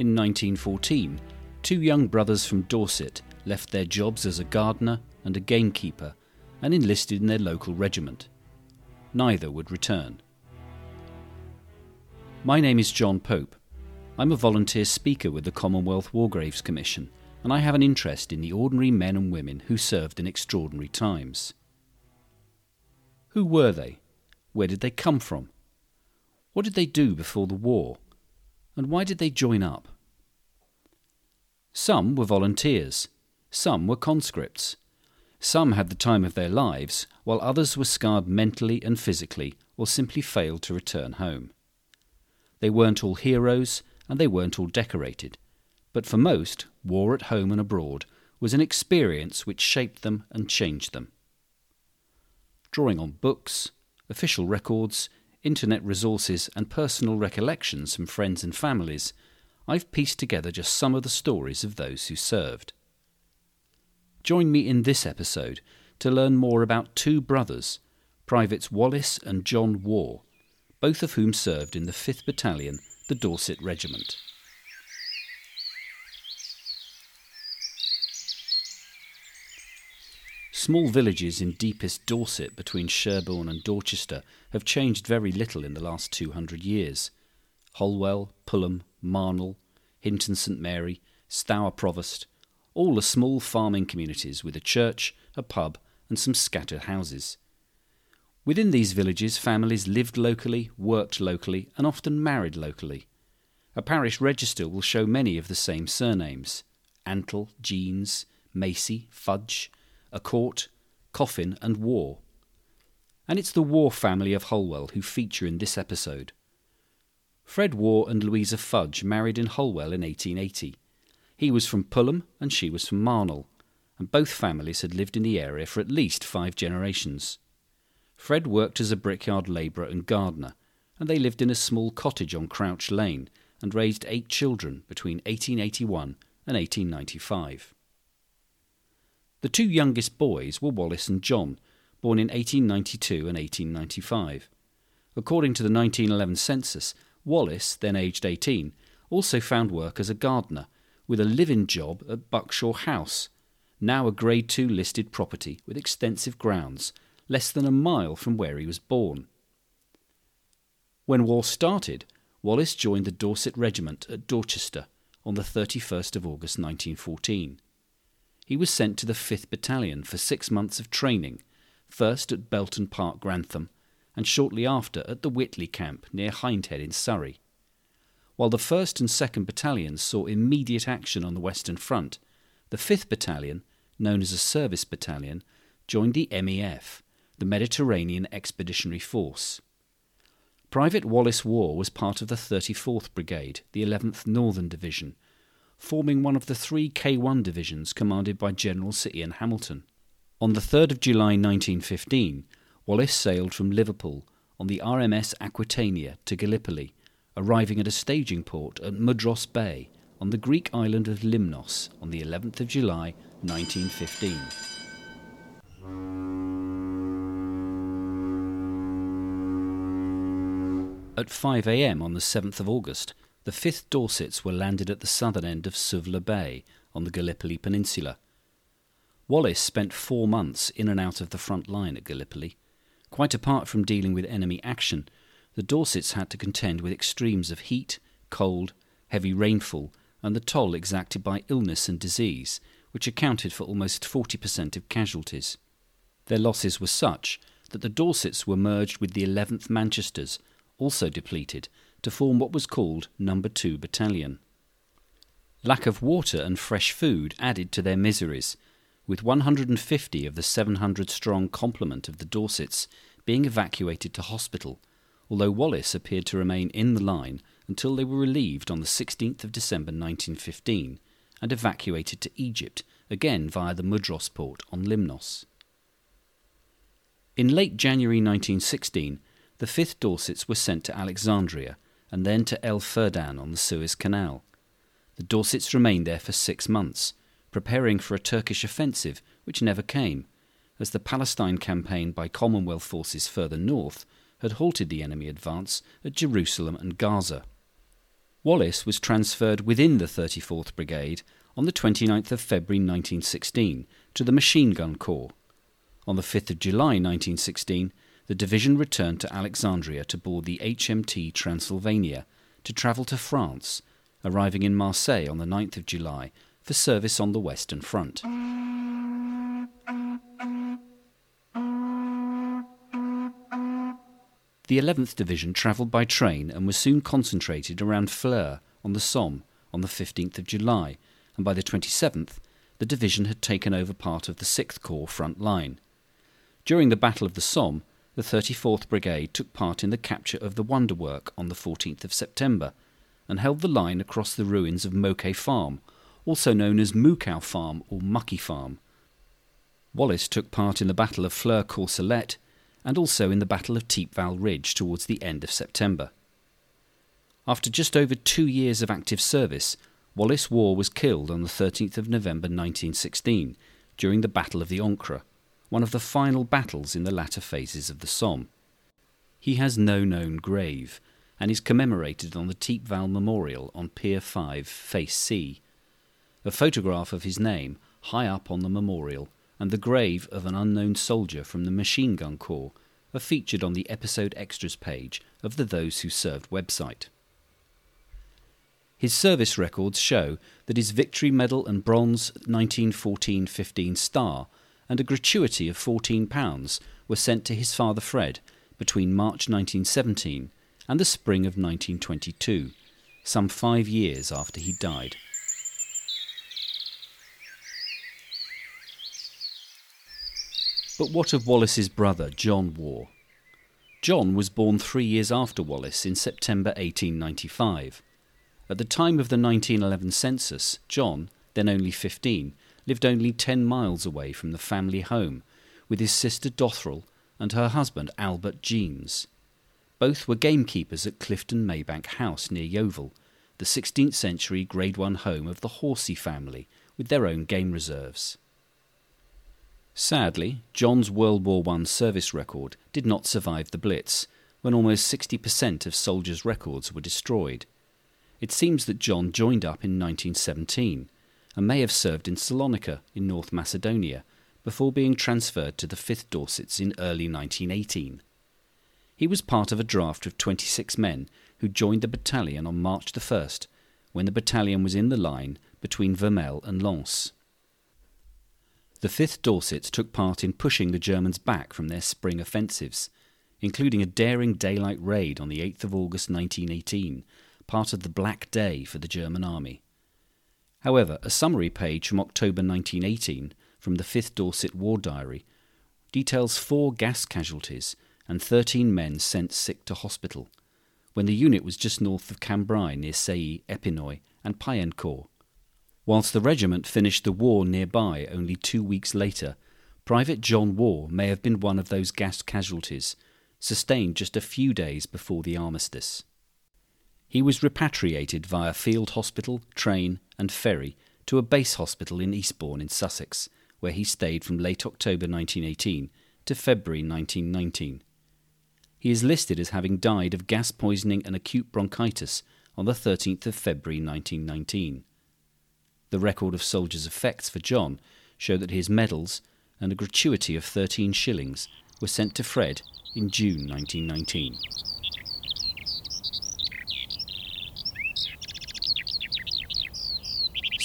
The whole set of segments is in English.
In 1914, two young brothers from Dorset left their jobs as a gardener and a gamekeeper and enlisted in their local regiment. Neither would return. My name is John Pope. I'm a volunteer speaker with the Commonwealth War Graves Commission, and I have an interest in the ordinary men and women who served in extraordinary times. Who were they? Where did they come from? What did they do before the war? And why did they join up? Some were volunteers, some were conscripts. Some had the time of their lives, while others were scarred mentally and physically or simply failed to return home. They weren't all heroes, and they weren't all decorated, but for most, war at home and abroad was an experience which shaped them and changed them. Drawing on books, official records, internet resources, and personal recollections from friends and families, I've pieced together just some of the stories of those who served. Join me in this episode to learn more about two brothers, Privates Wallis and John Warr, both of whom served in the 5th Battalion, the Dorset Regiment. Small villages in deepest Dorset between Sherborne and Dorchester have changed very little in the last 200 years. Holwell, Pulham, Marnhull, Hinton St Mary, Stour Provost, all are small farming communities with a church, a pub, and some scattered houses. Within these villages, families lived locally, worked locally, and often married locally. A parish register will show many of the same surnames Antle, Jeans, Macy, Fudge, A court, Coffin, and Warr. And it's the Warr family of Holwell who feature in this episode. Fred Warr and Louisa Fudge married in Holwell in 1880. He was from Pulham and she was from Marnhull, and both families had lived in the area for at least five generations. Fred worked as a brickyard labourer and gardener, and they lived in a small cottage on Crouch Lane and raised eight children between 1881 and 1895. The two youngest boys were Wallis and John, born in 1892 and 1895. According to the 1911 census, Wallis, then aged 18, also found work as a gardener with a live-in job at Buckshaw House, now a Grade 2 listed property with extensive grounds, less than a mile from where he was born. When war started, Wallis joined the Dorset Regiment at Dorchester on the 31st of August 1914. He was sent to the 5th Battalion for six months of training, first at Belton Park, Grantham, and shortly after at the Witley camp near Hindhead in Surrey. While the 1st and 2nd Battalions saw immediate action on the Western Front, the 5th Battalion, known as a service battalion, joined the MEF, the Mediterranean Expeditionary Force. Private Wallis Warr was part of the 34th Brigade, the 11th Northern Division, forming one of the three K1 divisions commanded by General Sir Ian Hamilton. On the 3rd of July 1915, Wallis sailed from Liverpool on the RMS Aquitania to Gallipoli arriving at a staging port at Mudros Bay on the Greek island of Limnos on the 11th of July 1915. At 5 a.m. on the 7th of August, the 5th Dorsets were landed at the southern end of Suvla Bay on the Gallipoli Peninsula. Wallis spent four months in and out of the front line at Gallipoli. Quite apart from dealing with enemy action, the Dorsets had to contend with extremes of heat, cold, heavy rainfall, and the toll exacted by illness and disease, which accounted for almost 40% of casualties. Their losses were such that the Dorsets were merged with the 11th Manchesters, also depleted, to form what was called Number 2 Battalion. Lack of water and fresh food added to their miseries, with 150 of the 700 strong complement of the Dorsets being evacuated to hospital although Wallis appeared to remain in the line until they were relieved on the 16th of December 1915 and evacuated to Egypt, again via the Mudros port on Limnos. In late January 1916, the 5th Dorsets were sent to Alexandria and then to El Ferdan on the Suez Canal. The Dorsets remained there for six months, preparing for a Turkish offensive which never came, as the Palestine campaign by Commonwealth forces further north had halted the enemy advance at Jerusalem and Gaza. Wallis was transferred within the 34th Brigade on the 29th of February 1916 to the Machine Gun Corps. On the 5th of July 1916, the division returned to Alexandria to board the HMT Transylvania to travel to France, arriving in Marseille on the 9th of July for service on the Western Front. The 11th Division travelled by train and was soon concentrated around Flers on the Somme on the 15th of July, and by the 27th, the division had taken over part of the 6th Corps front line. During the Battle of the Somme, the 34th Brigade took part in the capture of the Wonderwork on the 14th of September and held the line across the ruins of Mouquet Farm, also known as Mookow Farm or Mucky Farm. Wallis took part in the Battle of Flers-Courcelette and also in the Battle of Thiepval Ridge towards the end of September. After just over two years of active service, Wallis Warr was killed on the 13th of November 1916 during the Battle of the Ancre, one of the final battles in the latter phases of the Somme. He has no known grave and is commemorated on the Thiepval Memorial on Pier 5, Face C. A photograph of his name high up on the memorial and the grave of an unknown soldier from the Machine Gun Corps are featured on the episode extras page of the Those Who Served website. His service records show that his Victory Medal and Bronze 1914 15 star and a gratuity of £14 were sent to his father Fred between March 1917 and the spring of 1922, some five years after he died. But what of Wallis's brother, John Warr? John was born three years after Wallace in September 1895. At the time of the 1911 census, John, then only 15, lived only 10 miles away from the family home with his sister Dothrell and her husband Albert Jeanes. Both were gamekeepers at Clifton Maybank House near Yeovil, the 16th century Grade 1 home of the Horsey family with their own game reserves. Sadly, John's World War I service record did not survive the Blitz, when almost 60% of soldiers' records were destroyed. It seems that John joined up in 1917 and may have served in Salonika in North Macedonia before being transferred to the 5th Dorsets in early 1918. He was part of a draft of 26 men who joined the battalion on March the 1st, when the battalion was in the line between Vermelles and Lens. The 5th Dorsets took part in pushing the Germans back from their spring offensives, including a daring daylight raid on the 8th of August 1918, part of the Black Day for the German army. However, a summary page from October 1918 from the 5th Dorset War Diary details four gas casualties and 13 men sent sick to hospital, when the unit was just north of Cambrai near Sailly, Epinoy, and Paillencourt. Whilst the regiment finished the war nearby only two weeks later, Private John Warr may have been one of those gas casualties, sustained just a few days before the armistice. He was repatriated via field hospital, train, and ferry to a base hospital in Eastbourne in Sussex, where he stayed from late October 1918 to February 1919. He is listed as having died of gas poisoning and acute bronchitis on the 13th of February 1919. The record of soldiers' effects for John show that his medals and a gratuity of 13 shillings were sent to Fred in June 1919.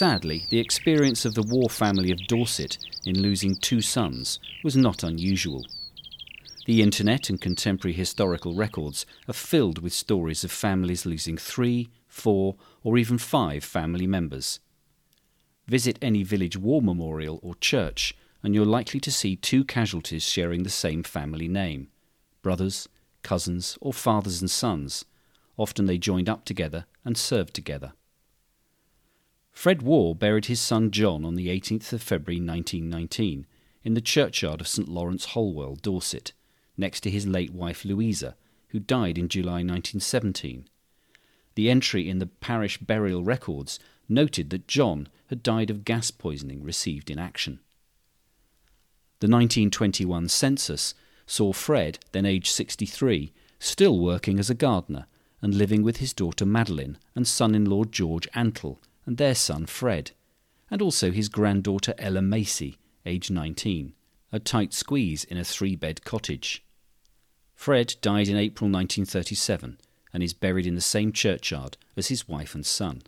Sadly, the experience of the Warr family of Dorset in losing two sons was not unusual. The internet and contemporary historical records are filled with stories of families losing three, four, or even five family members. Visit any village war memorial or church, and you're likely to see two casualties sharing the same family name brothers, cousins, or fathers and sons. Often they joined up together and served together. Fred Warr buried his son John on the 18th of February 1919 in the churchyard of St Lawrence Holwell, Dorset, next to his late wife Louisa, who died in July 1917. The entry in the parish burial records noted that John had died of gas poisoning received in action. The 1921 census saw Fred, then aged 63, still working as a gardener and living with his daughter Madeline and son in law George Antle and their son Fred, and also his granddaughter Ella Macy, aged 19, a tight squeeze in a three bed cottage. Fred died in April 1937 and is buried in the same churchyard as his wife and son.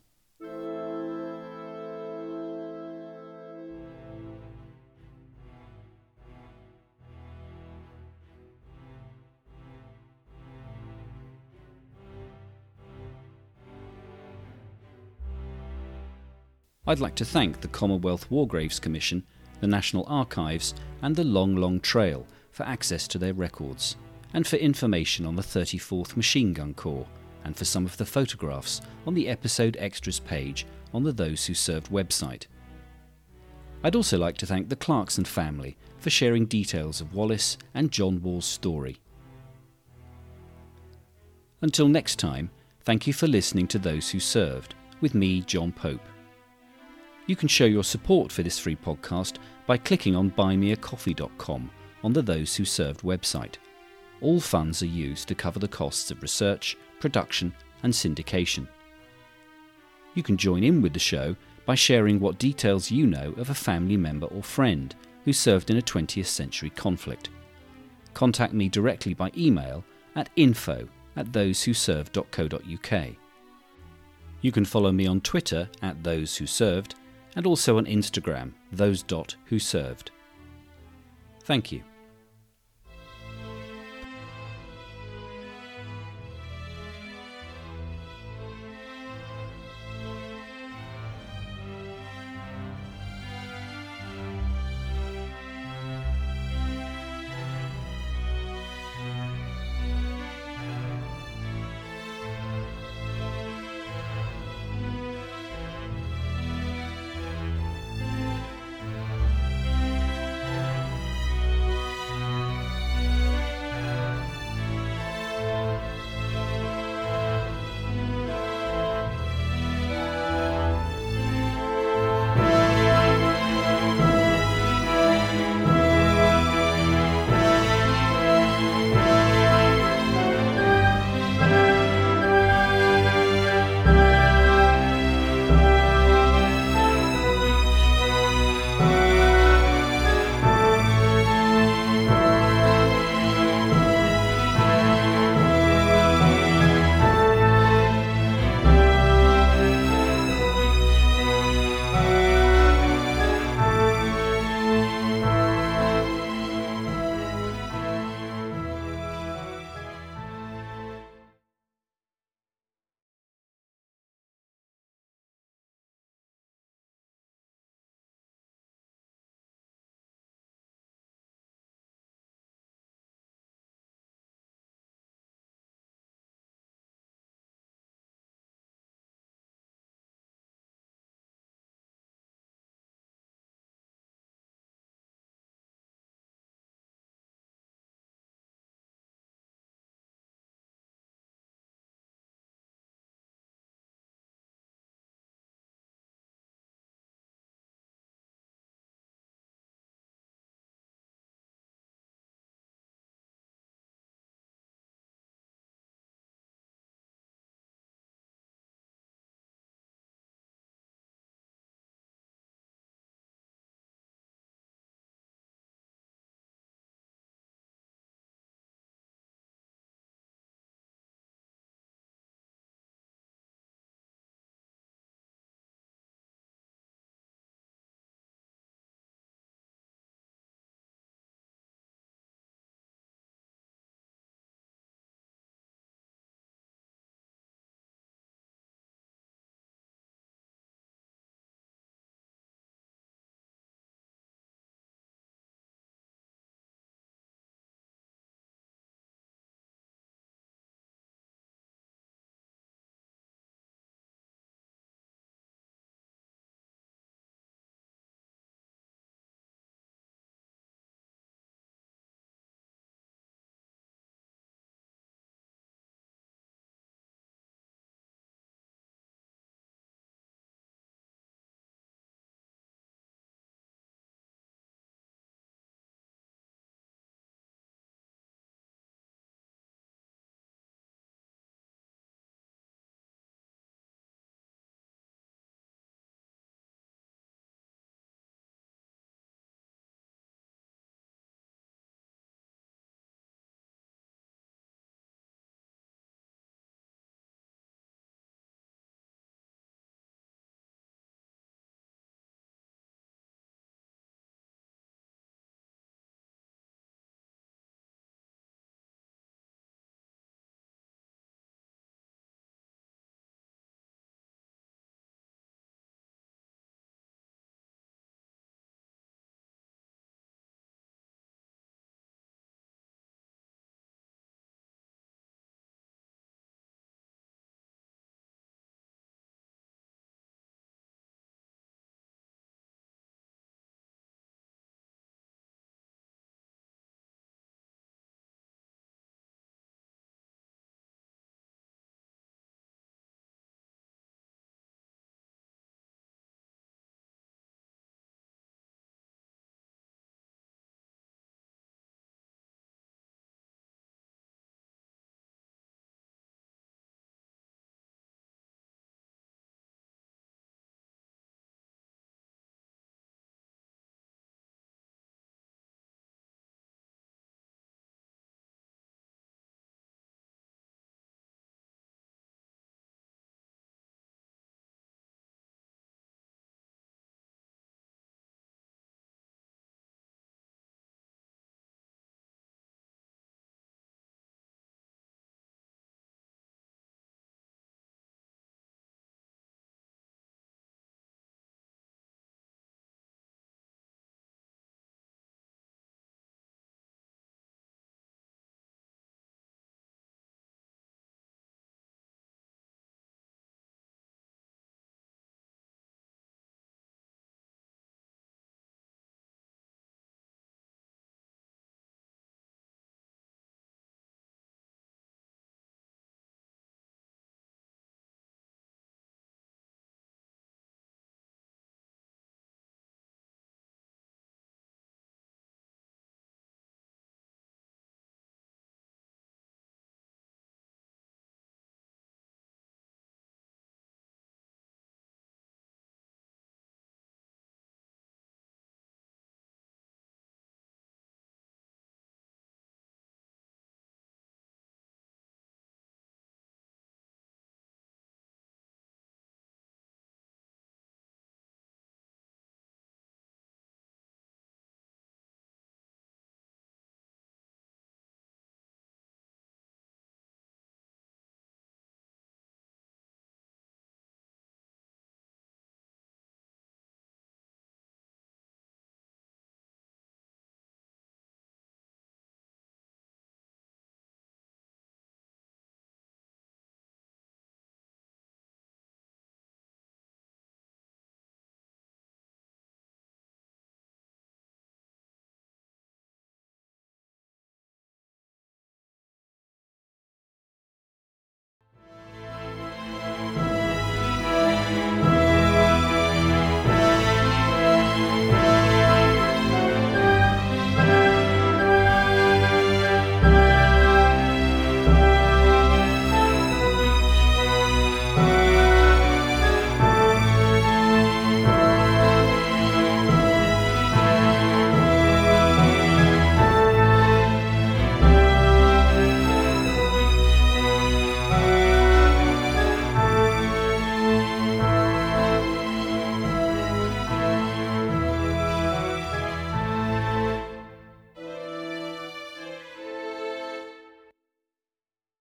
I'd like to thank the Commonwealth War Graves Commission, the National Archives, and the Long Long Trail for access to their records, and for information on the 34th Machine Gun Corps, and for some of the photographs on the episode extras page on the Those Who Served website. I'd also like to thank the Clarkson family for sharing details of Wallis and John Warr's story. Until next time, thank you for listening to Those Who Served, with me, John Pope. You can show your support for this free podcast by clicking on buymeacoffee.com on the Those Who Served website. All funds are used to cover the costs of research, production, and syndication. You can join in with the show by sharing what details you know of a family member or friend who served in a 20th century conflict. Contact me directly by email at info at thosewhoserved.co.uk. You can follow me on Twitter at those who served and also on Instagram, those dot who served. Thank you.